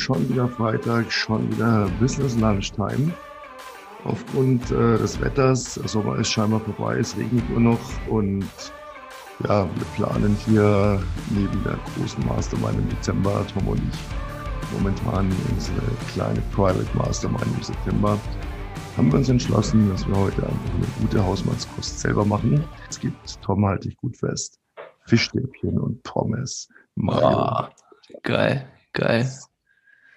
schon wieder Freitag, schon wieder Business Lunchtime. Aufgrund äh, des Wetters, Sommer ist scheinbar vorbei, es regnet nur noch und ja, wir planen hier neben der großen Mastermind im Dezember, Tom und ich, momentan unsere kleine Private Mastermind im September, haben wir uns entschlossen, dass wir heute einfach eine gute Hausmannskost selber machen. Es gibt, Tom halte ich gut fest, Fischstäbchen und Pommes. Mayo. Oh, geil, geil.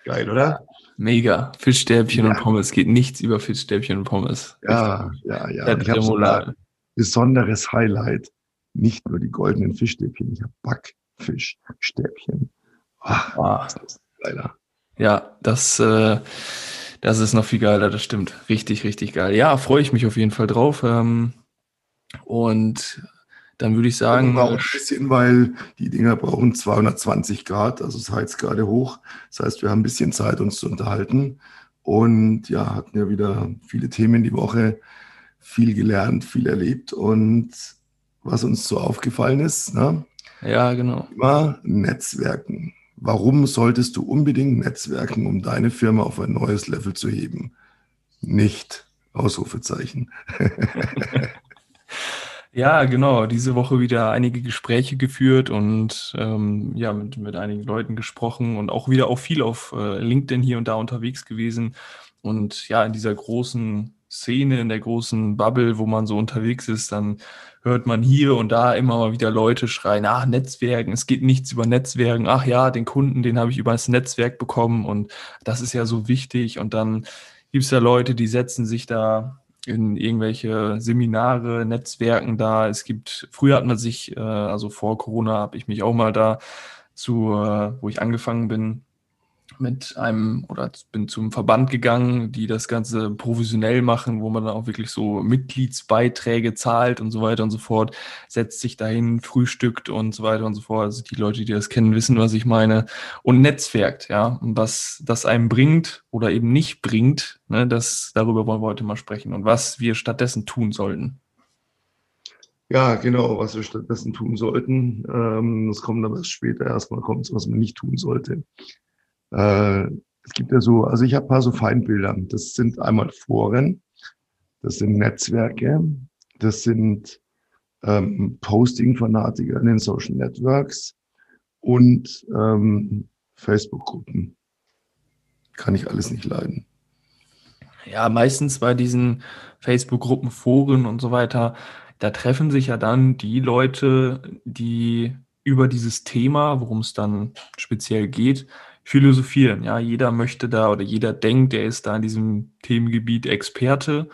Geil, oder? Mega. Fischstäbchen ja. und Pommes. Geht nichts über Fischstäbchen und Pommes. Ja, ja, ja. ja ich habe so ein besonderes Highlight. Nicht nur die goldenen Fischstäbchen, ich habe Backfischstäbchen. Ach, ah. das geiler. Ja, das, äh, das ist noch viel geiler, das stimmt. Richtig, richtig geil. Ja, freue ich mich auf jeden Fall drauf. Ähm, und dann würde ich sagen. Auch ein bisschen, weil die Dinger brauchen 220 Grad, also es heizt gerade hoch. Das heißt, wir haben ein bisschen Zeit, uns zu unterhalten. Und ja, hatten ja wieder viele Themen die Woche, viel gelernt, viel erlebt. Und was uns so aufgefallen ist, ne? Ja, genau. Immer Netzwerken. Warum solltest du unbedingt Netzwerken, um deine Firma auf ein neues Level zu heben? Nicht. Ausrufezeichen. Ja, genau. Diese Woche wieder einige Gespräche geführt und ähm, ja, mit, mit einigen Leuten gesprochen und auch wieder auch viel auf äh, LinkedIn hier und da unterwegs gewesen. Und ja, in dieser großen Szene, in der großen Bubble, wo man so unterwegs ist, dann hört man hier und da immer mal wieder Leute schreien, ach, Netzwerken, es geht nichts über Netzwerken, ach ja, den Kunden, den habe ich über das Netzwerk bekommen und das ist ja so wichtig. Und dann gibt es ja Leute, die setzen sich da in irgendwelche Seminare, Netzwerken da. Es gibt, früher hat man sich, äh, also vor Corona habe ich mich auch mal da zu, äh, wo ich angefangen bin, mit einem oder bin zum Verband gegangen, die das Ganze professionell machen, wo man dann auch wirklich so Mitgliedsbeiträge zahlt und so weiter und so fort, setzt sich dahin, frühstückt und so weiter und so fort. Also die Leute, die das kennen, wissen, was ich meine. Und netzwerkt, ja. Und was das einem bringt oder eben nicht bringt, ne, das, darüber wollen wir heute mal sprechen und was wir stattdessen tun sollten. Ja, genau, was wir stattdessen tun sollten. Ähm, das kommt aber später. Erstmal kommt es, was man nicht tun sollte. Äh, es gibt ja so, also ich habe ein paar so Feindbilder. Das sind einmal Foren, das sind Netzwerke, das sind ähm, Posting-Fanatiker in den Social Networks und ähm, Facebook-Gruppen. Kann ich alles nicht leiden. Ja, meistens bei diesen Facebook-Gruppen, Foren und so weiter, da treffen sich ja dann die Leute, die über dieses Thema, worum es dann speziell geht, philosophieren. Ja, jeder möchte da oder jeder denkt, er ist da in diesem Themengebiet Experte.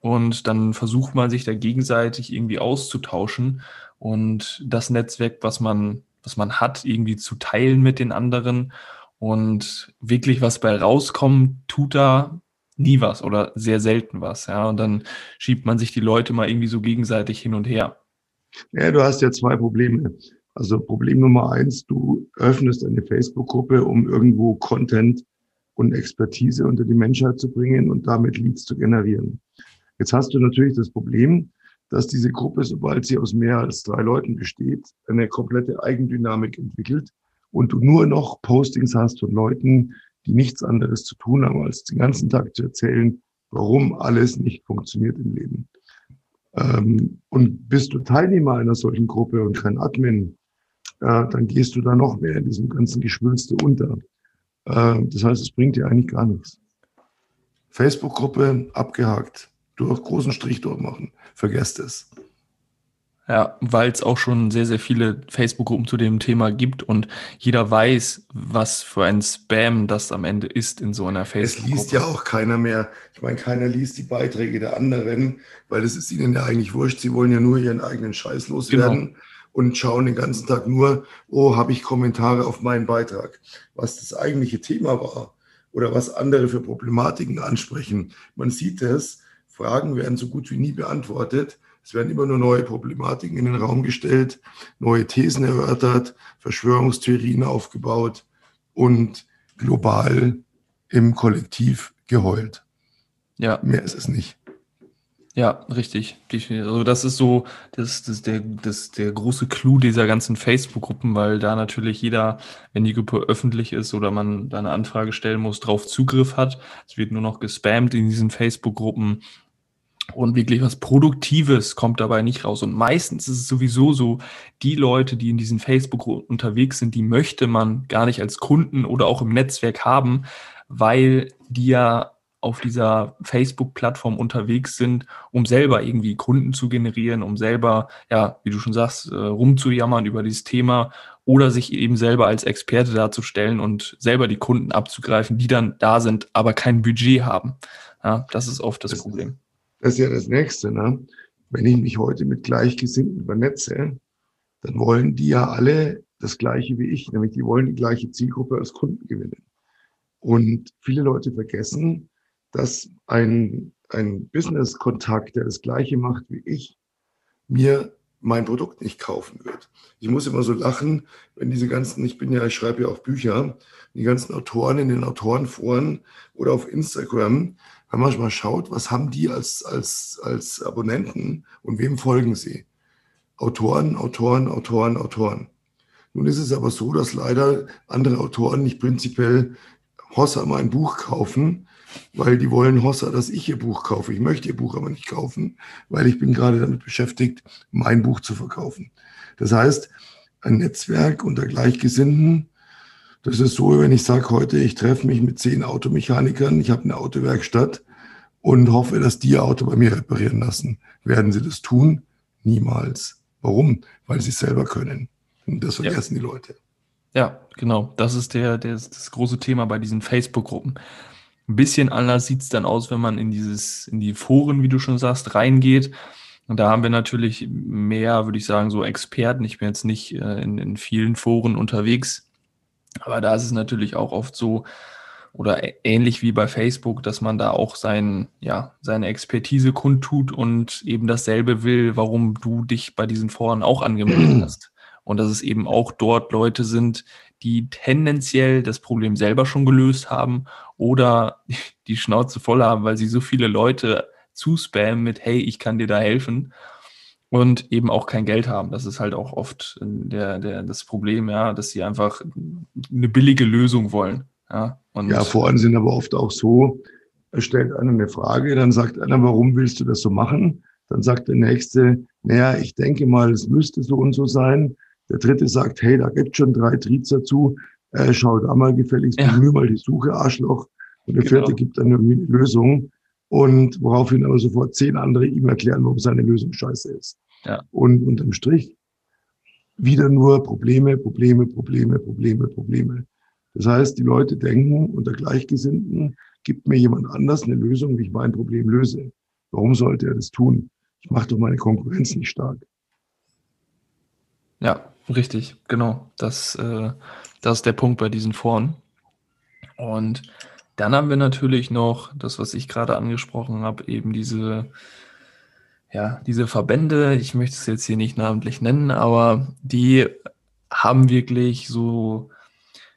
Und dann versucht man sich da gegenseitig irgendwie auszutauschen und das Netzwerk, was man, was man hat, irgendwie zu teilen mit den anderen. Und wirklich was bei rauskommt, tut da nie was oder sehr selten was. Ja, und dann schiebt man sich die Leute mal irgendwie so gegenseitig hin und her. Ja, du hast ja zwei Probleme. Also Problem Nummer eins, du öffnest eine Facebook-Gruppe, um irgendwo Content und Expertise unter die Menschheit zu bringen und damit Leads zu generieren. Jetzt hast du natürlich das Problem, dass diese Gruppe, sobald sie aus mehr als drei Leuten besteht, eine komplette Eigendynamik entwickelt und du nur noch Postings hast von Leuten, die nichts anderes zu tun haben, als den ganzen Tag zu erzählen, warum alles nicht funktioniert im Leben. Ähm, und bist du Teilnehmer einer solchen Gruppe und kein Admin, äh, dann gehst du da noch mehr in diesem ganzen Geschwülste unter. Äh, das heißt, es bringt dir eigentlich gar nichts. Facebook-Gruppe abgehakt, durch großen Strich durchmachen, vergesst es. Ja, weil es auch schon sehr, sehr viele Facebook-Gruppen zu dem Thema gibt und jeder weiß, was für ein Spam das am Ende ist in so einer Facebook-Gruppe. Es liest ja auch keiner mehr. Ich meine, keiner liest die Beiträge der anderen, weil es ist ihnen ja eigentlich wurscht. Sie wollen ja nur ihren eigenen Scheiß loswerden. Genau und schauen den ganzen Tag nur, oh, habe ich Kommentare auf meinen Beitrag. Was das eigentliche Thema war oder was andere für Problematiken ansprechen. Man sieht es, Fragen werden so gut wie nie beantwortet. Es werden immer nur neue Problematiken in den Raum gestellt, neue Thesen erörtert, Verschwörungstheorien aufgebaut und global im Kollektiv geheult. Ja. Mehr ist es nicht. Ja, richtig. Also das ist so, das, das, der, das, der große Clou dieser ganzen Facebook-Gruppen, weil da natürlich jeder, wenn die Gruppe öffentlich ist oder man da eine Anfrage stellen muss, drauf Zugriff hat. Es wird nur noch gespammt in diesen Facebook-Gruppen. Und wirklich was Produktives kommt dabei nicht raus. Und meistens ist es sowieso so, die Leute, die in diesen Facebook-Gruppen unterwegs sind, die möchte man gar nicht als Kunden oder auch im Netzwerk haben, weil die ja auf dieser Facebook-Plattform unterwegs sind, um selber irgendwie Kunden zu generieren, um selber, ja, wie du schon sagst, äh, rumzujammern über dieses Thema oder sich eben selber als Experte darzustellen und selber die Kunden abzugreifen, die dann da sind, aber kein Budget haben. Ja, das ist oft das, das Problem. Das ist ja das Nächste. Ne? Wenn ich mich heute mit Gleichgesinnten vernetze, dann wollen die ja alle das Gleiche wie ich, nämlich die wollen die gleiche Zielgruppe als Kunden gewinnen. Und viele Leute vergessen, dass ein, ein Business-Kontakt, der das Gleiche macht wie ich, mir mein Produkt nicht kaufen wird. Ich muss immer so lachen, wenn diese ganzen, ich bin ja, ich schreibe ja auch Bücher, die ganzen Autoren in den Autorenforen oder auf Instagram, wenn man mal schaut, was haben die als, als, als Abonnenten und wem folgen sie? Autoren, Autoren, Autoren, Autoren. Nun ist es aber so, dass leider andere Autoren nicht prinzipiell Hossa mein Buch kaufen, weil die wollen Hossa, dass ich ihr Buch kaufe. Ich möchte ihr Buch aber nicht kaufen, weil ich bin gerade damit beschäftigt, mein Buch zu verkaufen. Das heißt, ein Netzwerk unter Gleichgesinnten, das ist so, wenn ich sage heute, ich treffe mich mit zehn Automechanikern, ich habe eine Autowerkstatt und hoffe, dass die ihr Auto bei mir reparieren lassen. Werden sie das tun? Niemals. Warum? Weil sie es selber können. Und das vergessen ja. die Leute. Ja, genau. Das ist der, der, das große Thema bei diesen Facebook-Gruppen. Ein bisschen anders sieht es dann aus, wenn man in dieses, in die Foren, wie du schon sagst, reingeht. Und da haben wir natürlich mehr, würde ich sagen, so Experten. Ich bin jetzt nicht äh, in, in vielen Foren unterwegs, aber da ist es natürlich auch oft so, oder ähnlich wie bei Facebook, dass man da auch sein, ja, seine Expertise kundtut und eben dasselbe will, warum du dich bei diesen Foren auch angemeldet hast. Und dass es eben auch dort Leute sind, die tendenziell das Problem selber schon gelöst haben oder die Schnauze voll haben, weil sie so viele Leute zuspammen mit, hey, ich kann dir da helfen und eben auch kein Geld haben. Das ist halt auch oft der, der, das Problem, ja, dass sie einfach eine billige Lösung wollen. Ja, und ja, vor allem sind aber oft auch so, stellt einer eine Frage, dann sagt einer, warum willst du das so machen? Dann sagt der Nächste, naja, ich denke mal, es müsste so und so sein. Der dritte sagt, hey, da gibt schon drei Tweets dazu, äh, schau da mal gefälligst, ja. bemühe mal die Suche, Arschloch. Und der genau. vierte gibt dann irgendwie eine Lösung. Und woraufhin aber sofort zehn andere ihm erklären, warum seine Lösung scheiße ist. Ja. Und unterm Strich wieder nur Probleme, Probleme, Probleme, Probleme, Probleme. Das heißt, die Leute denken, unter Gleichgesinnten gibt mir jemand anders eine Lösung, wie ich mein Problem löse. Warum sollte er das tun? Ich mache doch meine Konkurrenz nicht stark. Ja, Richtig, genau. Das, äh, das ist der Punkt bei diesen Foren. Und dann haben wir natürlich noch das, was ich gerade angesprochen habe, eben diese, ja, diese Verbände. Ich möchte es jetzt hier nicht namentlich nennen, aber die haben wirklich so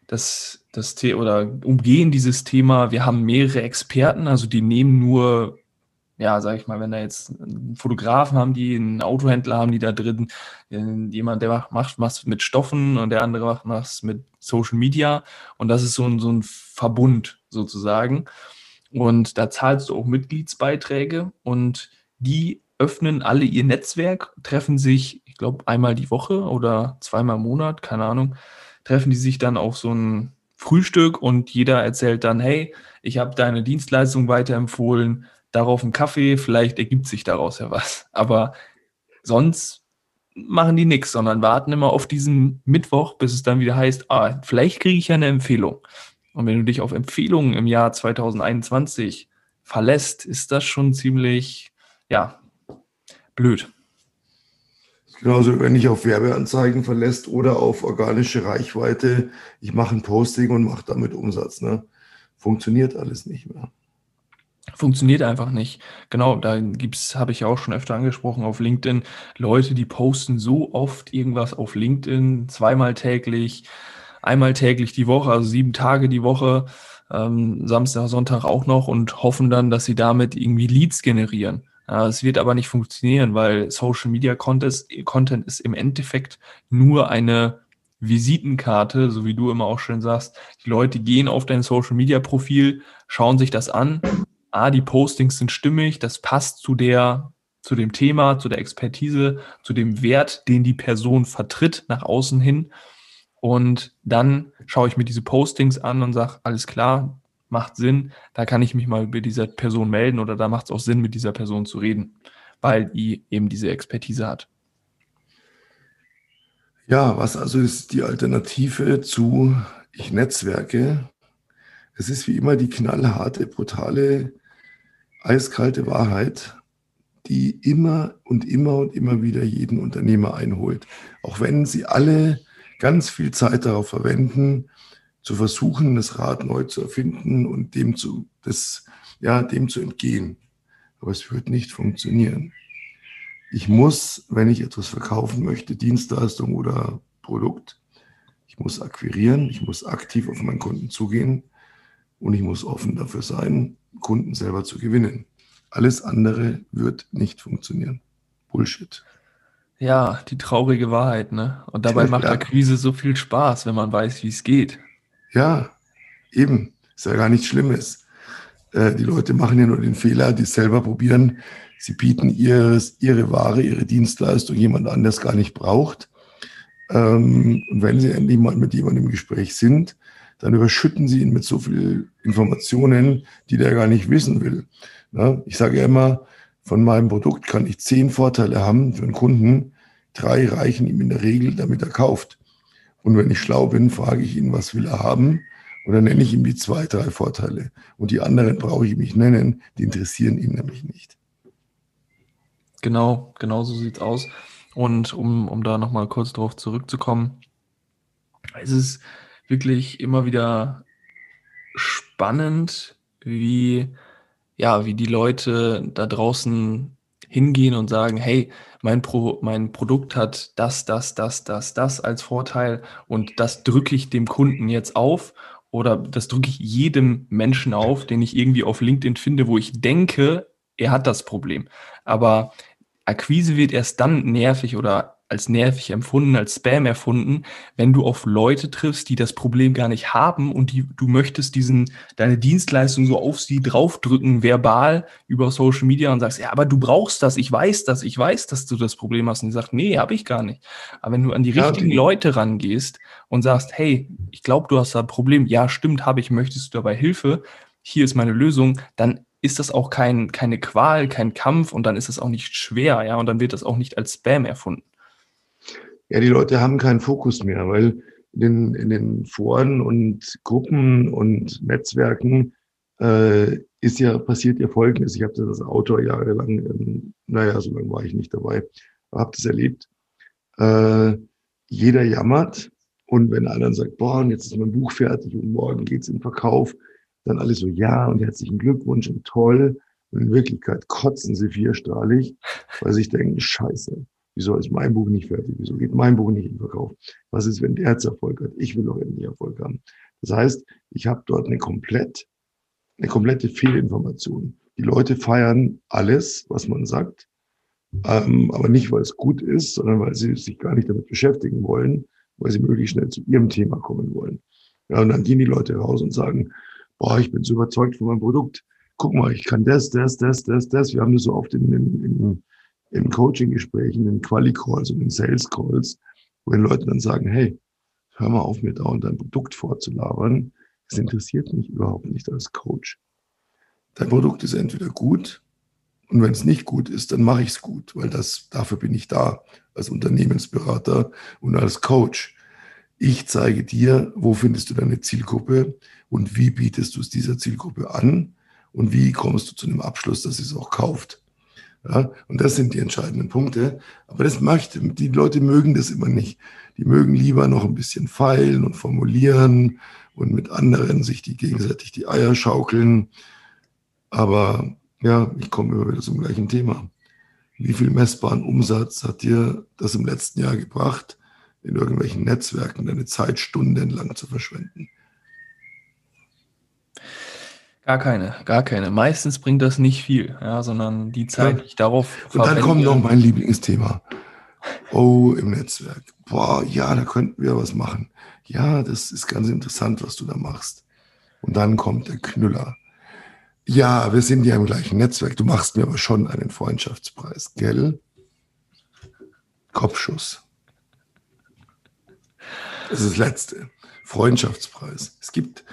das, das The oder umgehen dieses Thema. Wir haben mehrere Experten, also die nehmen nur ja, sag ich mal, wenn da jetzt Fotografen haben die, einen Autohändler haben die da drin, jemand, der macht, macht was mit Stoffen und der andere macht was mit Social Media und das ist so ein, so ein Verbund sozusagen. Und da zahlst du auch Mitgliedsbeiträge und die öffnen alle ihr Netzwerk, treffen sich, ich glaube, einmal die Woche oder zweimal im Monat, keine Ahnung, treffen die sich dann auf so ein Frühstück und jeder erzählt dann, hey, ich habe deine Dienstleistung weiterempfohlen, darauf einen Kaffee, vielleicht ergibt sich daraus ja was. Aber sonst machen die nichts, sondern warten immer auf diesen Mittwoch, bis es dann wieder heißt, ah, vielleicht kriege ich ja eine Empfehlung. Und wenn du dich auf Empfehlungen im Jahr 2021 verlässt, ist das schon ziemlich, ja, blöd. Genauso, wenn ich auf Werbeanzeigen verlässt oder auf organische Reichweite, ich mache ein Posting und mache damit Umsatz. Ne? Funktioniert alles nicht mehr. Funktioniert einfach nicht. Genau, da gibt's, habe ich ja auch schon öfter angesprochen auf LinkedIn, Leute, die posten so oft irgendwas auf LinkedIn, zweimal täglich, einmal täglich die Woche, also sieben Tage die Woche, ähm, Samstag, Sonntag auch noch und hoffen dann, dass sie damit irgendwie Leads generieren. Es wird aber nicht funktionieren, weil Social Media Content ist im Endeffekt nur eine Visitenkarte, so wie du immer auch schön sagst. Die Leute gehen auf dein Social Media Profil, schauen sich das an. Ah, die Postings sind stimmig, das passt zu der, zu dem Thema, zu der Expertise, zu dem Wert, den die Person vertritt nach außen hin. Und dann schaue ich mir diese Postings an und sage, alles klar, macht Sinn, da kann ich mich mal bei dieser Person melden oder da macht es auch Sinn, mit dieser Person zu reden, weil die eben diese Expertise hat. Ja, was also ist die Alternative zu ich netzwerke? Es ist wie immer die knallharte, brutale, eiskalte Wahrheit, die immer und immer und immer wieder jeden Unternehmer einholt. Auch wenn sie alle ganz viel Zeit darauf verwenden, zu versuchen, das Rad neu zu erfinden und dem zu, das, ja, dem zu entgehen. Aber es wird nicht funktionieren. Ich muss, wenn ich etwas verkaufen möchte, Dienstleistung oder Produkt, ich muss akquirieren, ich muss aktiv auf meinen Kunden zugehen und ich muss offen dafür sein, Kunden selber zu gewinnen. Alles andere wird nicht funktionieren. Bullshit. Ja, die traurige Wahrheit, ne? Und dabei macht ja. Akquise so viel Spaß, wenn man weiß, wie es geht. Ja, eben. Ist ja gar nichts Schlimmes. Äh, die Leute machen ja nur den Fehler, die selber probieren, Sie bieten ihres, ihre Ware, ihre Dienstleistung jemand anders gar nicht braucht. Ähm, und wenn Sie endlich mal mit jemandem im Gespräch sind, dann überschütten Sie ihn mit so viel Informationen, die der gar nicht wissen will. Ja, ich sage ja immer, von meinem Produkt kann ich zehn Vorteile haben für einen Kunden. Drei reichen ihm in der Regel, damit er kauft. Und wenn ich schlau bin, frage ich ihn, was will er haben? Und dann nenne ich ihm die zwei, drei Vorteile. Und die anderen brauche ich nicht nennen, die interessieren ihn nämlich nicht. Genau, genau so sieht's aus. Und um, um da nochmal kurz darauf zurückzukommen, es ist wirklich immer wieder spannend, wie, ja, wie die Leute da draußen hingehen und sagen, hey, mein, Pro, mein Produkt hat das, das, das, das, das als Vorteil und das drücke ich dem Kunden jetzt auf oder das drücke ich jedem Menschen auf, den ich irgendwie auf LinkedIn finde, wo ich denke, er hat das Problem. Aber Akquise wird erst dann nervig oder als nervig empfunden, als Spam erfunden, wenn du auf Leute triffst, die das Problem gar nicht haben und die, du möchtest diesen, deine Dienstleistung so auf sie draufdrücken, verbal über Social Media und sagst, ja, aber du brauchst das, ich weiß das, ich weiß, dass du das Problem hast. Und die sagt, nee, habe ich gar nicht. Aber wenn du an die ja, richtigen okay. Leute rangehst und sagst, hey, ich glaube, du hast da ein Problem, ja, stimmt, habe ich, möchtest du dabei Hilfe, hier ist meine Lösung, dann ist das auch kein, keine Qual, kein Kampf und dann ist es auch nicht schwer, ja, und dann wird das auch nicht als Spam erfunden. Ja, die Leute haben keinen Fokus mehr, weil in den, in den Foren und Gruppen und Netzwerken äh, ist ja passiert ja Folgendes. Ich habe das als Autor jahrelang, ähm, naja, so lange war ich nicht dabei, habe das erlebt. Äh, jeder jammert und wenn einer sagt, boah, und jetzt ist mein Buch fertig und morgen geht's in Verkauf, dann alle so, ja und herzlichen Glückwunsch und toll. Und in Wirklichkeit kotzen sie vierstrahlig, weil sie sich denken, scheiße, wieso ist mein Buch nicht fertig? Wieso geht mein Buch nicht in Verkauf? Was ist, wenn der jetzt Erfolg hat? Ich will doch endlich Erfolg haben. Das heißt, ich habe dort eine komplett, eine komplette Fehlinformation. Die Leute feiern alles, was man sagt, ähm, aber nicht, weil es gut ist, sondern weil sie sich gar nicht damit beschäftigen wollen, weil sie möglichst schnell zu ihrem Thema kommen wollen. Ja, und dann gehen die Leute raus und sagen, boah, ich bin so überzeugt von meinem Produkt. Guck mal, ich kann das, das, das, das, das. Wir haben das so oft in, in, in, in Coaching-Gesprächen, in Quali-Calls und in Sales-Calls, wo die Leute dann sagen, hey, hör mal auf, mir dauernd dein Produkt vorzulabern. Es interessiert mich überhaupt nicht als Coach. Dein Produkt ist entweder gut und wenn es nicht gut ist, dann mache ich es gut, weil das, dafür bin ich da als Unternehmensberater und als Coach. Ich zeige dir, wo findest du deine Zielgruppe und wie bietest du es dieser Zielgruppe an und wie kommst du zu einem Abschluss, dass sie es auch kauft. Ja, und das sind die entscheidenden Punkte. Aber das möchte, die Leute mögen das immer nicht. Die mögen lieber noch ein bisschen feilen und formulieren und mit anderen sich die gegenseitig die Eier schaukeln. Aber ja, ich komme immer wieder zum gleichen Thema. Wie viel messbaren Umsatz hat dir das im letzten Jahr gebracht? in irgendwelchen Netzwerken deine Zeit stundenlang zu verschwenden. Gar keine, gar keine. Meistens bringt das nicht viel, ja, sondern die Zeit, ja. die ich darauf Und dann kommt noch mein Lieblingsthema. Oh, im Netzwerk. Boah, ja, da könnten wir was machen. Ja, das ist ganz interessant, was du da machst. Und dann kommt der Knüller. Ja, wir sind ja im gleichen Netzwerk. Du machst mir aber schon einen Freundschaftspreis, gell? Kopfschuss. Das ist das Letzte. Freundschaftspreis. Es gibt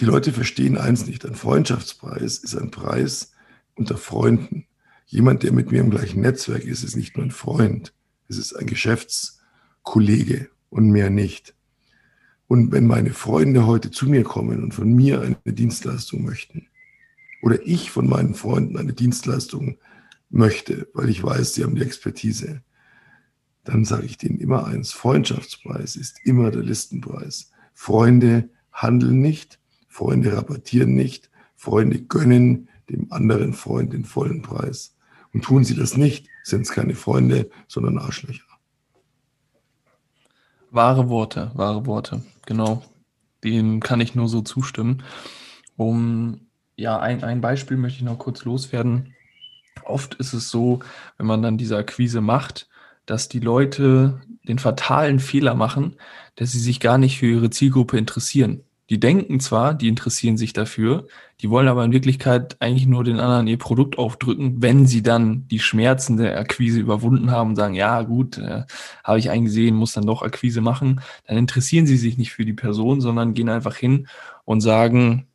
die Leute verstehen eins nicht. Ein Freundschaftspreis ist ein Preis unter Freunden. Jemand, der mit mir im gleichen Netzwerk ist, ist nicht nur ein Freund. Es ist ein Geschäftskollege und mehr nicht. Und wenn meine Freunde heute zu mir kommen und von mir eine Dienstleistung möchten, oder ich von meinen Freunden eine Dienstleistung möchte, weil ich weiß, sie haben die Expertise, dann sage ich denen immer eins, Freundschaftspreis ist immer der Listenpreis. Freunde handeln nicht, Freunde rabattieren nicht, Freunde gönnen dem anderen Freund den vollen Preis. Und tun sie das nicht, sind es keine Freunde, sondern Arschlöcher. Wahre Worte, wahre Worte, genau. Dem kann ich nur so zustimmen. Um ja, ein, ein Beispiel möchte ich noch kurz loswerden. Oft ist es so, wenn man dann diese Akquise macht, dass die Leute den fatalen Fehler machen, dass sie sich gar nicht für ihre Zielgruppe interessieren. Die denken zwar, die interessieren sich dafür, die wollen aber in Wirklichkeit eigentlich nur den anderen ihr Produkt aufdrücken, wenn sie dann die Schmerzen der Akquise überwunden haben und sagen, ja gut, äh, habe ich eingesehen, muss dann doch Akquise machen, dann interessieren sie sich nicht für die Person, sondern gehen einfach hin und sagen,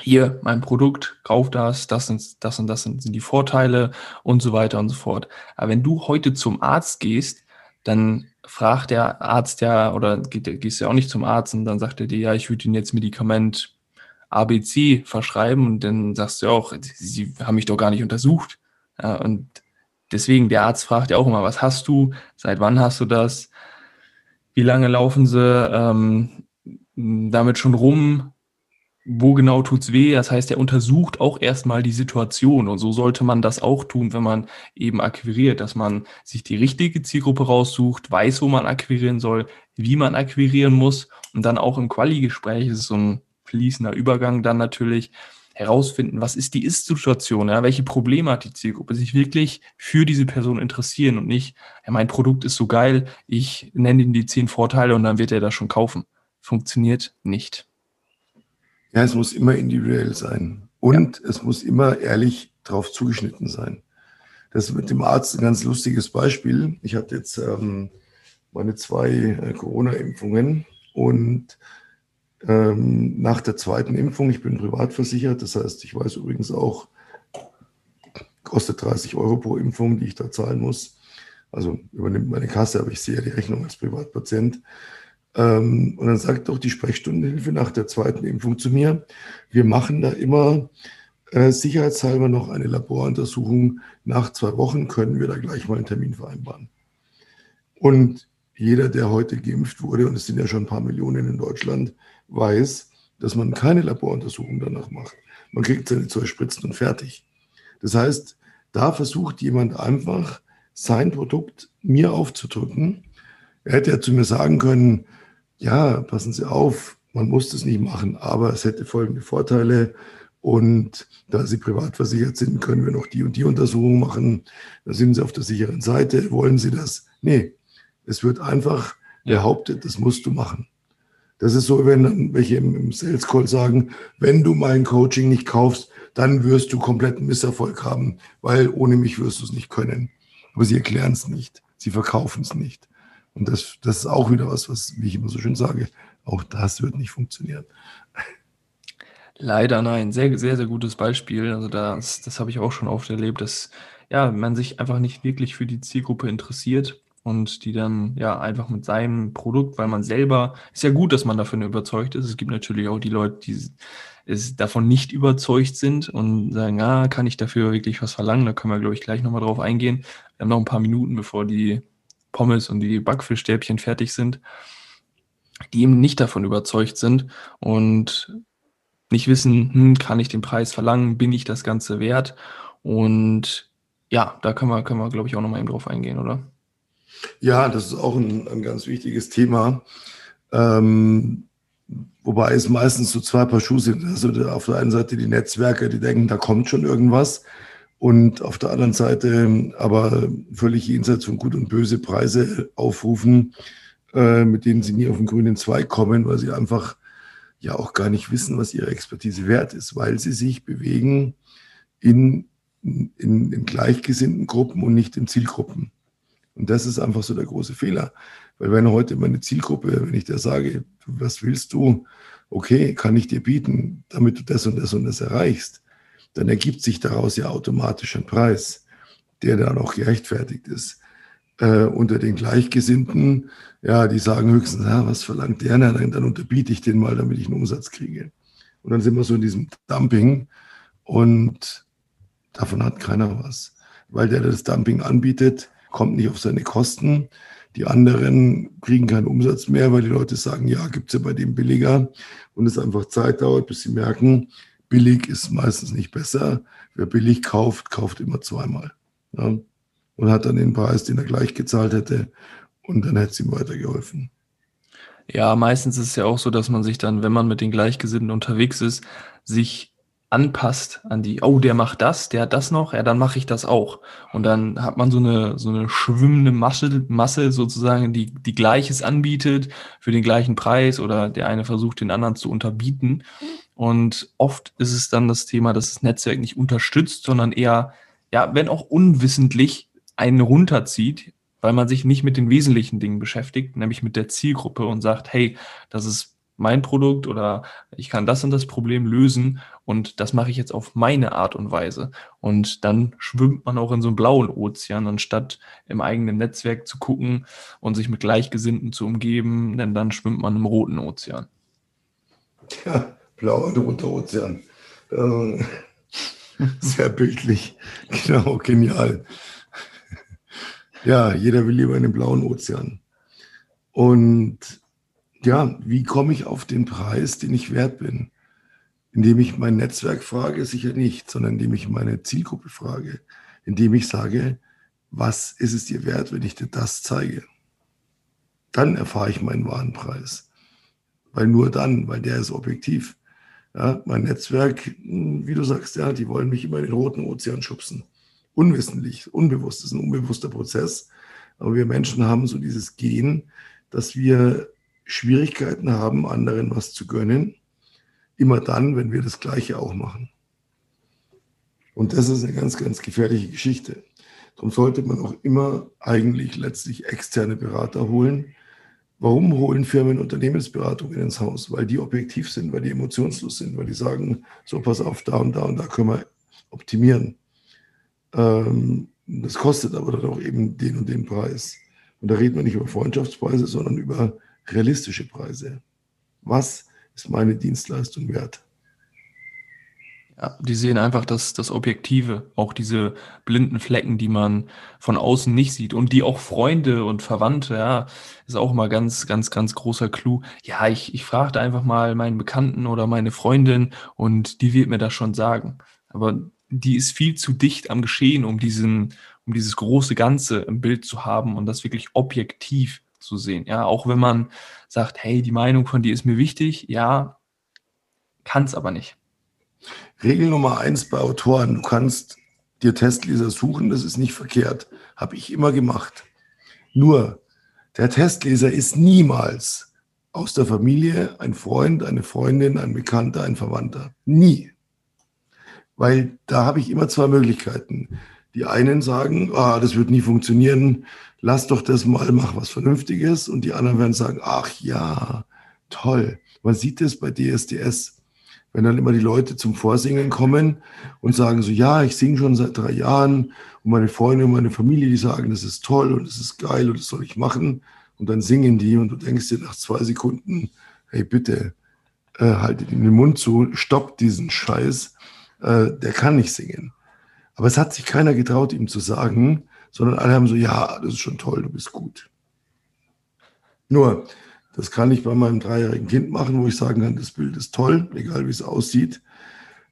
hier mein Produkt, kauf das, das sind das und das sind, sind die Vorteile und so weiter und so fort. Aber wenn du heute zum Arzt gehst, dann fragt der Arzt ja, oder geht, gehst ja auch nicht zum Arzt und dann sagt er dir, ja, ich würde Ihnen jetzt Medikament ABC verschreiben und dann sagst du auch, Sie haben mich doch gar nicht untersucht. Ja, und deswegen, der Arzt fragt ja auch immer, was hast du, seit wann hast du das, wie lange laufen sie ähm, damit schon rum, wo genau tut's weh? Das heißt, er untersucht auch erstmal die Situation. Und so sollte man das auch tun, wenn man eben akquiriert, dass man sich die richtige Zielgruppe raussucht, weiß, wo man akquirieren soll, wie man akquirieren muss. Und dann auch im Quali-Gespräch ist so ein fließender Übergang dann natürlich herausfinden, was ist die Ist-Situation, ja? welche Probleme hat die Zielgruppe, sich wirklich für diese Person interessieren und nicht, ja, mein Produkt ist so geil, ich nenne ihm die zehn Vorteile und dann wird er das schon kaufen. Funktioniert nicht. Ja, es muss immer individuell sein. Und ja. es muss immer ehrlich drauf zugeschnitten sein. Das ist mit dem Arzt ein ganz lustiges Beispiel. Ich hatte jetzt ähm, meine zwei äh, Corona-Impfungen und ähm, nach der zweiten Impfung, ich bin privat versichert, das heißt, ich weiß übrigens auch, kostet 30 Euro pro Impfung, die ich da zahlen muss. Also übernimmt meine Kasse, aber ich sehe ja die Rechnung als Privatpatient. Ähm, und dann sagt auch die Sprechstundenhilfe nach der zweiten Impfung zu mir, wir machen da immer äh, sicherheitshalber noch eine Laboruntersuchung. Nach zwei Wochen können wir da gleich mal einen Termin vereinbaren. Und jeder, der heute geimpft wurde, und es sind ja schon ein paar Millionen in Deutschland, weiß, dass man keine Laboruntersuchung danach macht. Man kriegt seine zwei Spritzen und fertig. Das heißt, da versucht jemand einfach, sein Produkt mir aufzudrücken. Er hätte ja zu mir sagen können, ja, passen Sie auf, man muss das nicht machen, aber es hätte folgende Vorteile. Und da Sie privat versichert sind, können wir noch die und die Untersuchung machen. Da sind Sie auf der sicheren Seite. Wollen Sie das? Nee, es wird einfach behauptet, das musst du machen. Das ist so, wenn welche im, Sales Call sagen, wenn du mein Coaching nicht kaufst, dann wirst du kompletten Misserfolg haben, weil ohne mich wirst du es nicht können. Aber sie erklären es nicht. Sie verkaufen es nicht. Und das, das ist auch wieder was, was, wie ich immer so schön sage, auch das wird nicht funktionieren. Leider nein. Sehr, sehr, sehr gutes Beispiel. Also das, das habe ich auch schon oft erlebt, dass ja, man sich einfach nicht wirklich für die Zielgruppe interessiert und die dann ja einfach mit seinem Produkt, weil man selber, ist ja gut, dass man davon überzeugt ist. Es gibt natürlich auch die Leute, die es davon nicht überzeugt sind und sagen, ah, kann ich dafür wirklich was verlangen? Da können wir, glaube ich, gleich nochmal drauf eingehen. Wir haben noch ein paar Minuten, bevor die Pommes und die Backfischstäbchen fertig sind, die eben nicht davon überzeugt sind und nicht wissen, hm, kann ich den Preis verlangen, bin ich das Ganze wert? Und ja, da können wir, können wir glaube ich, auch nochmal eben drauf eingehen, oder? Ja, das ist auch ein, ein ganz wichtiges Thema. Ähm, Wobei es meistens so zwei Paar Schuhe sind. Also auf der einen Seite die Netzwerker, die denken, da kommt schon irgendwas. Und auf der anderen Seite aber völlig jenseits von Gut und Böse Preise aufrufen, äh, mit denen sie nie auf den grünen Zweig kommen, weil sie einfach ja auch gar nicht wissen, was ihre Expertise wert ist, weil sie sich bewegen in, in, in gleichgesinnten Gruppen und nicht in Zielgruppen. Und das ist einfach so der große Fehler. Weil wenn heute meine Zielgruppe, wenn ich dir sage, was willst du, okay, kann ich dir bieten, damit du das und das und das erreichst, dann ergibt sich daraus ja automatisch ein Preis, der dann auch gerechtfertigt ist. Äh, unter den Gleichgesinnten, ja, die sagen höchstens, ja, was verlangt der? Na, dann, dann unterbiete ich den mal, damit ich einen Umsatz kriege. Und dann sind wir so in diesem Dumping und davon hat keiner was. Weil der, der das Dumping anbietet, kommt nicht auf seine Kosten. Die anderen kriegen keinen Umsatz mehr, weil die Leute sagen, ja, gibt es ja bei dem billiger. Und es einfach Zeit dauert, bis sie merken, billig ist meistens nicht besser. Wer billig kauft, kauft immer zweimal. Ja? Und hat dann den Preis, den er gleich gezahlt hätte. Und dann hätte es ihm weitergeholfen. Ja, meistens ist es ja auch so, dass man sich dann, wenn man mit den Gleichgesinnten unterwegs ist, sich anpasst an die, oh, der macht das, der hat das noch, ja, dann mache ich das auch. Und dann hat man so eine, so eine schwimmende Masse, Masse sozusagen, die, die Gleiches anbietet für den gleichen Preis oder der eine versucht, den anderen zu unterbieten. Und oft ist es dann das Thema, dass das Netzwerk nicht unterstützt, sondern eher, ja, wenn auch unwissentlich einen runterzieht, weil man sich nicht mit den wesentlichen Dingen beschäftigt, nämlich mit der Zielgruppe und sagt, hey, das ist mein Produkt oder ich kann das und das Problem lösen und das mache ich jetzt auf meine Art und Weise. Und dann schwimmt man auch in so einem blauen Ozean, anstatt im eigenen Netzwerk zu gucken und sich mit Gleichgesinnten zu umgeben, denn dann schwimmt man im roten Ozean. Ja, blauer roter Ozean. Ähm, sehr bildlich. Genau, genial. Ja, jeder will lieber in den blauen Ozean. Und ja, wie komme ich auf den Preis, den ich wert bin? Indem ich mein Netzwerk frage, sicher nicht, sondern indem ich meine Zielgruppe frage, indem ich sage, was ist es dir wert, wenn ich dir das zeige? Dann erfahre ich meinen wahren Preis. Weil nur dann, weil der ist objektiv. Ja, mein Netzwerk, hm, wie du sagst, ja, die wollen mich immer in den roten Ozean schubsen. Unwissentlich, unbewusst, das ist ein unbewusster Prozess. Aber wir Menschen haben so dieses Gen, dass wir Schwierigkeiten haben, anderen was zu gönnen, immer dann, wenn wir das Gleiche auch machen. Und das ist eine ganz, ganz gefährliche Geschichte. Darum sollte man auch immer eigentlich letztlich externe Berater holen. Warum holen Firmen Unternehmensberatungen ins Haus? Weil die objektiv sind, weil die emotionslos sind, weil die sagen, so pass auf, da und da und da können wir optimieren. Ähm, das kostet aber dann auch eben den und den Preis. Und da reden wir nicht über Freundschaftspreise, sondern über realistische Preise. Was ist meine Dienstleistung wert? Ja, die sehen einfach das, das Objektive, auch diese blinden Flecken, die man von außen nicht sieht und die auch Freunde und Verwandte, ja, ist auch mal ganz, ganz, ganz großer Clou. Ja, ich, ich fragte einfach mal meinen Bekannten oder meine Freundin und die wird mir das schon sagen. Aber die ist viel zu dicht am Geschehen, um diesen, um dieses große Ganze im Bild zu haben und das wirklich objektiv zu sehen. Ja, auch wenn man sagt, hey, die Meinung von dir ist mir wichtig, ja, kann es aber nicht. Regel Nummer eins bei Autoren, du kannst dir Testleser suchen, das ist nicht verkehrt. Habe ich immer gemacht. Nur, der Testleser ist niemals aus der Familie ein Freund, eine Freundin, ein Bekannter, ein Verwandter. Nie. Weil da habe ich immer zwei Möglichkeiten. Die einen sagen, ah, das wird nie funktionieren, lass doch das mal, mach was Vernünftiges. Und die anderen werden sagen, ach ja, toll. Man sieht das bei DSDS, wenn dann immer die Leute zum Vorsingen kommen und sagen so, ja, ich singe schon seit drei Jahren und meine Freunde und meine Familie, die sagen, das ist toll und das ist geil und das soll ich machen. Und dann singen die und du denkst dir nach zwei Sekunden, hey bitte, äh, haltet ihn den Mund zu, stoppt diesen Scheiß, äh, der kann nicht singen. Aber es hat sich keiner getraut, ihm zu sagen, sondern alle haben so, ja, das ist schon toll, du bist gut. Nur, das kann ich bei meinem dreijährigen Kind machen, wo ich sagen kann, das Bild ist toll, egal wie es aussieht.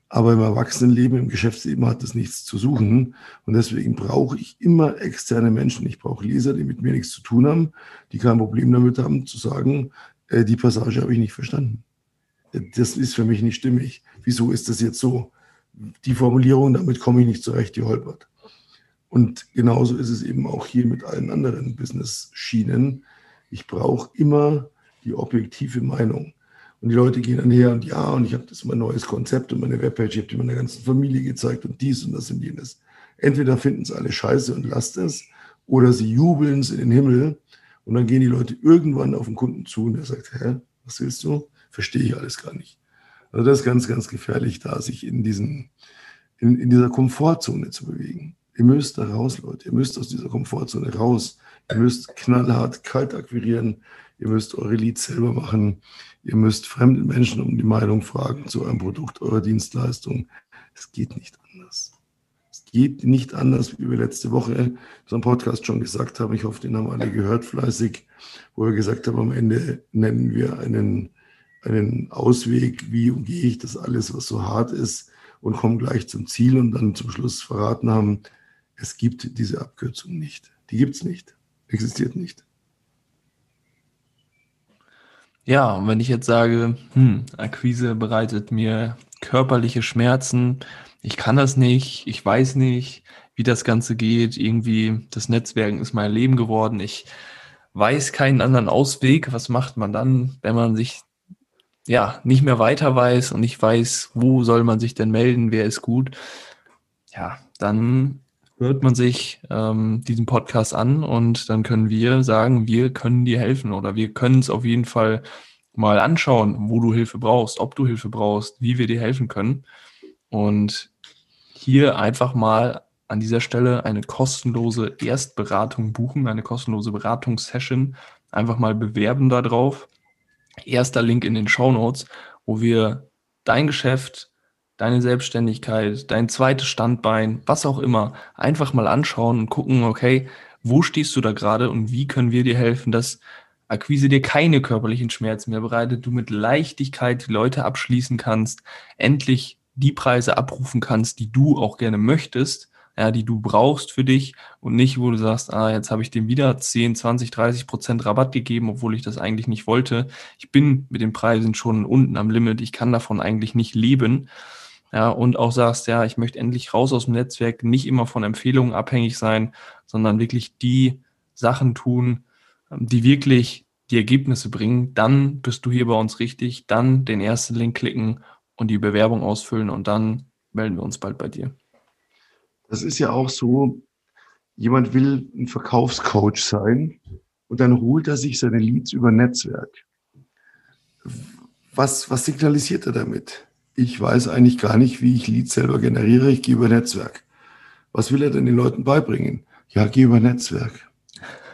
Aber im Erwachsenenleben, im Geschäftsleben hat das nichts zu suchen. Und deswegen brauche ich immer externe Menschen. Ich brauche Leser, die mit mir nichts zu tun haben, die kein Problem damit haben, zu sagen, äh, die Passage habe ich nicht verstanden. Das ist für mich nicht stimmig. Wieso ist das jetzt so? Die Formulierung, damit komme ich nicht zurecht, die holpert. Und genauso ist es eben auch hier mit allen anderen Business-Schienen. Ich brauche immer die objektive Meinung. Und die Leute gehen dann her und ja, und ich habe das mein neues Konzept und meine Webpage, ich habe die meiner ganzen Familie gezeigt und dies und das und jenes. Entweder finden es alle scheiße und lasst es, oder sie jubeln es in den Himmel und dann gehen die Leute irgendwann auf den Kunden zu und der sagt, hä, was willst du? Verstehe ich alles gar nicht. Also das ist ganz, ganz gefährlich, da sich in, diesen, in, in dieser Komfortzone zu bewegen. Ihr müsst da raus, Leute. Ihr müsst aus dieser Komfortzone raus. Ihr müsst knallhart kalt akquirieren. Ihr müsst eure Leads selber machen. Ihr müsst fremde Menschen um die Meinung fragen zu eurem Produkt, eurer Dienstleistung. Es geht nicht anders. Es geht nicht anders, wie wir letzte Woche in unserem Podcast schon gesagt haben. Ich hoffe, den haben alle gehört fleißig, wo wir gesagt haben, am Ende nennen wir einen, einen Ausweg, wie umgehe ich das alles, was so hart ist und komme gleich zum Ziel und dann zum Schluss verraten haben, es gibt diese Abkürzung nicht. Die gibt es nicht. Existiert nicht. Ja, und wenn ich jetzt sage, hm, Akquise bereitet mir körperliche Schmerzen, ich kann das nicht, ich weiß nicht, wie das Ganze geht, irgendwie das Netzwerken ist mein Leben geworden, ich weiß keinen anderen Ausweg, was macht man dann, wenn man sich ja nicht mehr weiter weiß und nicht weiß, wo soll man sich denn melden, wer ist gut, ja, dann hört man sich ähm, diesen Podcast an und dann können wir sagen, wir können dir helfen oder wir können es auf jeden Fall mal anschauen, wo du Hilfe brauchst, ob du Hilfe brauchst, wie wir dir helfen können. Und hier einfach mal an dieser Stelle eine kostenlose Erstberatung buchen, eine kostenlose Beratungssession. Einfach mal bewerben darauf. Erster Link in den Show Notes, wo wir dein Geschäft deine Selbstständigkeit, dein zweites Standbein, was auch immer, einfach mal anschauen und gucken, okay, wo stehst du da gerade und wie können wir dir helfen, dass Akquise dir keine körperlichen Schmerzen mehr bereitet, du mit Leichtigkeit Leute abschließen kannst, endlich die Preise abrufen kannst, die du auch gerne möchtest, ja, die du brauchst für dich und nicht, wo du sagst, ah, jetzt habe ich dem wieder 10, 20, 30 Prozent Rabatt gegeben, obwohl ich das eigentlich nicht wollte. Ich bin mit den Preisen schon unten am Limit, ich kann davon eigentlich nicht leben ja, und auch sagst, ja, ich möchte endlich raus aus dem Netzwerk, nicht immer von Empfehlungen abhängig sein, sondern wirklich die Sachen tun, ähm, die wirklich die Ergebnisse bringen, dann bist du hier bei uns richtig, dann den ersten Link klicken und die Bewerbung ausfüllen und dann melden wir uns bald bei dir. Das ist ja auch so, jemand will ein Verkaufscoach sein und dann holt er sich seine Leads über Netzwerk. Was, was signalisiert er damit? Ich weiß eigentlich gar nicht, wie ich Leads selber generiere. Ich gehe über Netzwerk. Was will er denn den Leuten beibringen? Ja, geh über Netzwerk.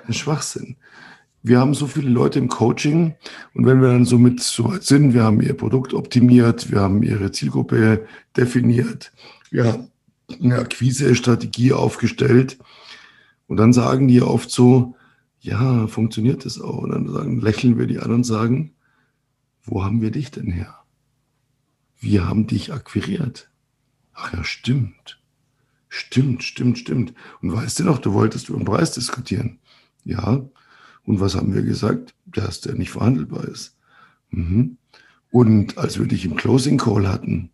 Ein Schwachsinn. Wir haben so viele Leute im Coaching und wenn wir dann so mit so weit sind, wir haben ihr Produkt optimiert, wir haben ihre Zielgruppe definiert, wir haben eine Akquise-Strategie aufgestellt und dann sagen die oft so, ja, funktioniert das auch? Und dann sagen, lächeln wir die an und sagen, wo haben wir dich denn her? Wir haben dich akquiriert. Ach ja, stimmt. Stimmt, stimmt, stimmt. Und weißt du noch, du wolltest über den Preis diskutieren. Ja. Und was haben wir gesagt? Dass der nicht verhandelbar ist. Mhm. Und als wir dich im Closing Call hatten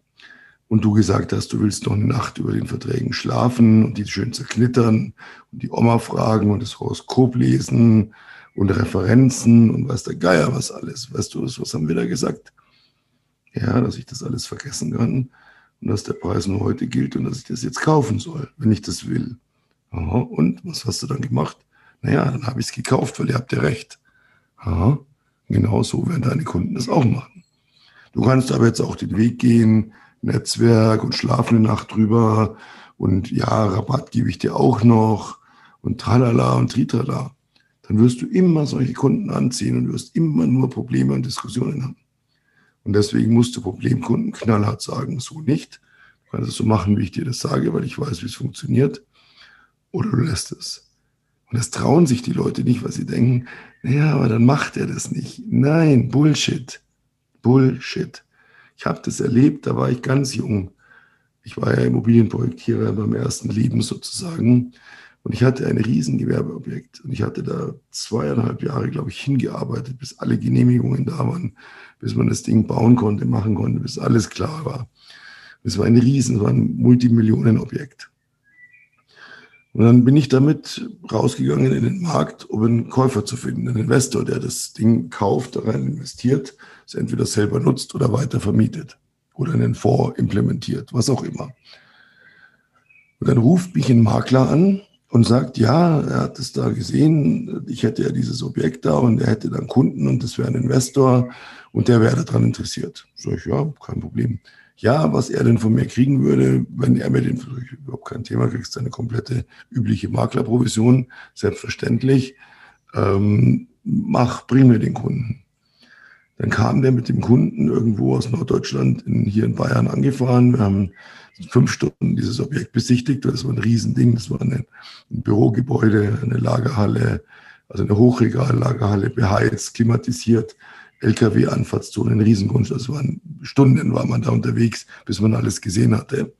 und du gesagt hast, du willst noch eine Nacht über den Verträgen schlafen und die schön zerknittern und die Oma fragen und das Horoskop lesen und Referenzen und weiß der Geier was alles. Weißt du, was haben wir da gesagt? Ja, dass ich das alles vergessen kann und dass der Preis nur heute gilt und dass ich das jetzt kaufen soll, wenn ich das will. Aha, und was hast du dann gemacht? Naja, dann habe ich es gekauft, weil ihr habt ja recht. Aha, genau so werden deine Kunden das auch machen. Du kannst aber jetzt auch den Weg gehen, Netzwerk und schlafen eine Nacht drüber und ja, Rabatt gebe ich dir auch noch und tralala und tritrala. Dann wirst du immer solche Kunden anziehen und wirst immer nur Probleme und Diskussionen haben. Und deswegen musst du Problemkunden knallhart sagen, so nicht. Du kannst es so machen, wie ich dir das sage, weil ich weiß, wie es funktioniert. Oder du lässt es. Und das trauen sich die Leute nicht, weil sie denken, naja, aber dann macht er das nicht. Nein, Bullshit. Bullshit. Ich habe das erlebt, da war ich ganz jung. Ich war ja Immobilienprojektierer beim ersten Leben sozusagen. Und ich hatte ein Riesengewerbeobjekt und ich hatte da zweieinhalb Jahre, glaube ich, hingearbeitet, bis alle Genehmigungen da waren, bis man das Ding bauen konnte, machen konnte, bis alles klar war. Es war ein Riesen, es war ein Multimillionenobjekt. Und dann bin ich damit rausgegangen in den Markt, um einen Käufer zu finden, einen Investor, der das Ding kauft, da rein investiert, es entweder selber nutzt oder weiter vermietet oder einen Fonds implementiert, was auch immer. Und dann ruft mich ein Makler an und sagt, ja, er hat es da gesehen, ich hätte ja dieses Objekt da und er hätte dann Kunden und das wäre ein Investor und der wäre daran interessiert. Sag ich, ja, kein Problem. Ja, was er denn von mir kriegen würde, wenn er mir den, überhaupt kein Thema, kriegst eine komplette übliche Maklerprovision, selbstverständlich. Ähm, mach, bring mir den Kunden. Dann kam der mit dem Kunden irgendwo aus Norddeutschland in, hier in Bayern angefahren. Wir haben fünf Stunden dieses Objekt besichtigt. Das war ein Riesending. Das war eine, ein Bürogebäude, eine Lagerhalle, also eine Hochregallagerhalle, beheizt, klimatisiert, LKW-Anfahrtszone, ein Riesengrundstück. Das waren Stunden war man da unterwegs, bis man alles gesehen hatte.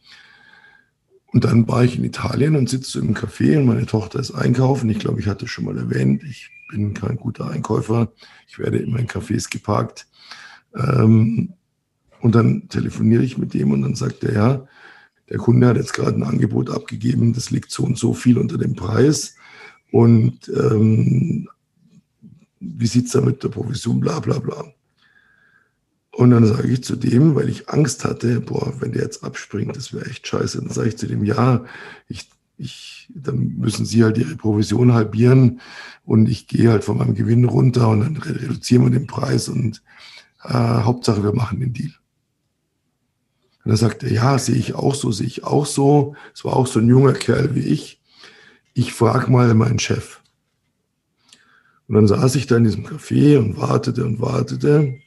Und dann war ich in Italien und sitze im Café und meine Tochter ist einkaufen. Ich glaube, ich hatte schon mal erwähnt, ich bin kein guter Einkäufer. Ich werde immer in Cafés geparkt. Ähm, und dann telefoniere ich mit dem und dann sagt er, ja, der Kunde hat jetzt gerade ein Angebot abgegeben, das liegt so und so viel unter dem Preis. Und ähm, wie sieht es da mit der Provision, bla bla bla. Und dann sage ich zu dem, weil ich Angst hatte, boah, wenn der jetzt abspringt, das wäre echt scheiße. Dann sage ich zu dem, ja, ich, ich, dann müssen Sie halt Ihre Provision halbieren und ich gehe halt von meinem Gewinn runter und dann reduzieren wir den Preis und äh, Hauptsache, wir machen den Deal. Und dann sagt er, ja, sehe ich auch so, sehe ich auch so. Es war auch so ein junger Kerl wie ich. Ich frage mal meinen Chef. Und dann saß ich da in diesem Café und wartete und wartete.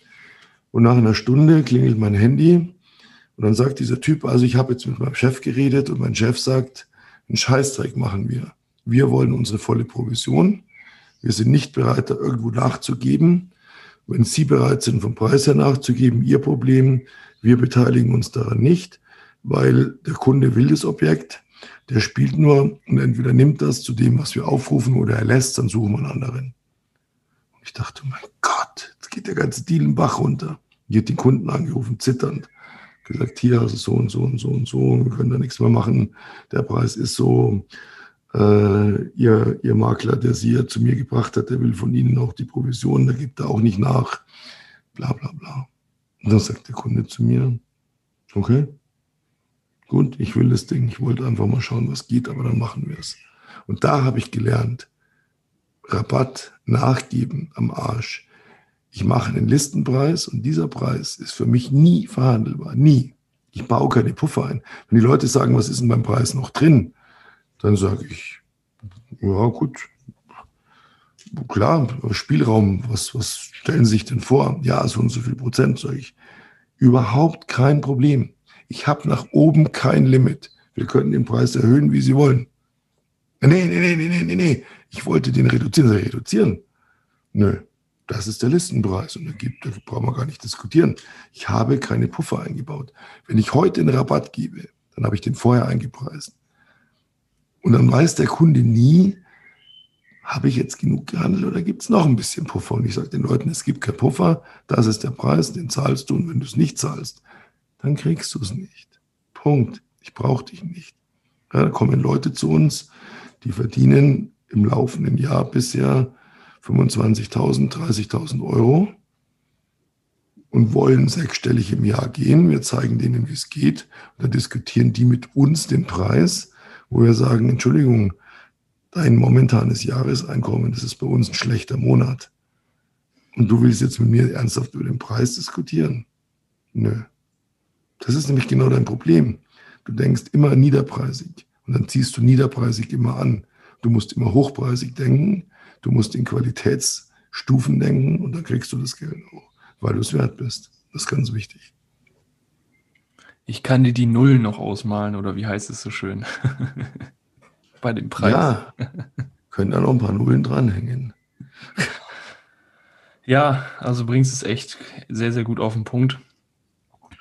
Und nach einer Stunde klingelt mein Handy. Und dann sagt dieser Typ, also ich habe jetzt mit meinem Chef geredet und mein Chef sagt, einen Scheißdreck machen wir. Wir wollen unsere volle Provision. Wir sind nicht bereit, da irgendwo nachzugeben. Wenn Sie bereit sind, vom Preis her nachzugeben, Ihr Problem. Wir beteiligen uns daran nicht, weil der Kunde will das Objekt, der spielt nur und entweder nimmt das zu dem, was wir aufrufen, oder er lässt, dann suchen wir einen anderen. Und ich dachte, mein Gott, jetzt geht der ganze Deal im Bach runter. Ich habe den Kunden angerufen, zitternd, gesagt, hier, also so und so und so und so, wir können da nichts mehr machen, der Preis ist so, äh, ihr, ihr Makler, der sie ja zu mir gebracht hat, der will von Ihnen auch die Provision, der gibt da auch nicht nach, bla bla bla. Und dann sagt der Kunde zu mir, okay, gut, ich will das Ding, ich wollte einfach mal schauen, was geht, aber dann machen wir es. Und da habe ich gelernt, Rabatt nachgeben am Arsch. Ich mache einen Listenpreis und dieser Preis ist für mich nie verhandelbar, nie. Ich baue keine Puffer ein. Wenn die Leute sagen, was ist denn beim Preis noch drin, dann sage ich, ja gut, klar, Spielraum, was, was stellen Sie sich denn vor? Ja, so und so viel Prozent, sage ich. Überhaupt kein Problem. Ich habe nach oben kein Limit. Wir können den Preis erhöhen, wie Sie wollen. Nee, nee, nee, nee, nee, nee. Ich wollte den reduzieren. Sie reduzieren? Nö, das ist der Listenpreis und da, gibt, da brauchen wir gar nicht diskutieren. Ich habe keine Puffer eingebaut. Wenn ich heute einen Rabatt gebe, dann habe ich den vorher eingepreist. Und dann weiß der Kunde nie, habe ich jetzt genug gehandelt oder gibt es noch ein bisschen Puffer? Und ich sage den Leuten, es gibt keinen Puffer, das ist der Preis, den zahlst du und wenn du es nicht zahlst, dann kriegst du es nicht. Punkt. Ich brauche dich nicht. Ja, da kommen Leute zu uns, die verdienen im laufenden Jahr bisher 25.000, 30.000 Euro und wollen sechsstellig im Jahr gehen. Wir zeigen denen, wie es geht. Und dann diskutieren die mit uns den Preis, wo wir sagen, Entschuldigung, dein momentanes Jahreseinkommen, das ist bei uns ein schlechter Monat. Und du willst jetzt mit mir ernsthaft über den Preis diskutieren? Nö. Das ist nämlich genau dein Problem. Du denkst immer niederpreisig und dann ziehst du niederpreisig immer an. Du musst immer hochpreisig denken, du musst in Qualitätsstufen denken und dann kriegst du das Geld hoch, weil du es wert bist. Das ist ganz wichtig. Ich kann dir die Nullen noch ausmalen oder wie heißt es so schön? bei dem Preis. Ja, können da noch ein paar Nullen dranhängen. Ja, also bringst es echt sehr, sehr gut auf den Punkt.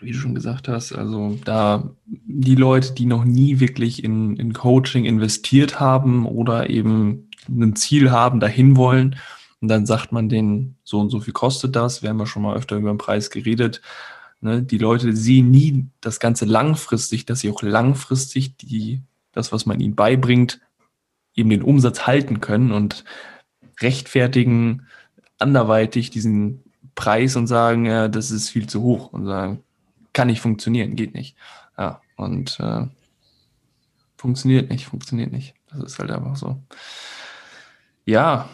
wie du schon gesagt hast, also da die Leute, die noch nie wirklich in, in Coaching investiert haben oder eben ein Ziel haben, dahin wollen, und dann sagt man denen, so und so viel kostet das. Wir haben ja schon mal öfter über den Preis geredet. Ne? Die Leute sehen nie das Ganze langfristig, dass sie auch langfristig die, das, was man ihnen beibringt, eben den Umsatz halten können und rechtfertigen anderweitig diesen Preis und sagen, ja, das ist viel zu hoch und sagen, kann nicht funktionieren, geht nicht. Ja, und äh, funktioniert nicht, funktioniert nicht. Das ist halt einfach so. Ja,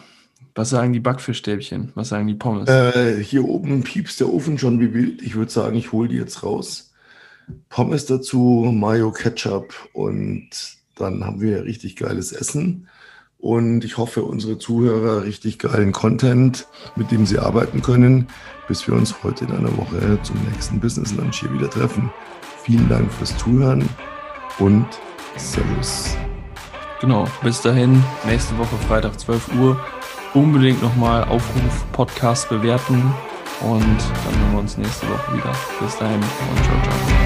was sagen die Backfischstäbchen? Was sagen die Pommes? Äh, hier oben piepst der Ofen schon wie wild. Ich würde sagen, ich hole die jetzt raus. Pommes dazu, Mayo, Ketchup und dann haben wir richtig geiles Essen. Und ich hoffe, unsere Zuhörer richtig geilen Content, mit dem sie arbeiten können, bis wir uns heute in einer Woche zum nächsten Business Lunch hier wieder treffen. Vielen Dank fürs Zuhören und Servus. Genau, bis dahin, nächste Woche Freitag 12 Uhr unbedingt nochmal Aufruf, Podcast bewerten und dann hören wir uns nächste Woche wieder. Bis dahin und ciao, ciao.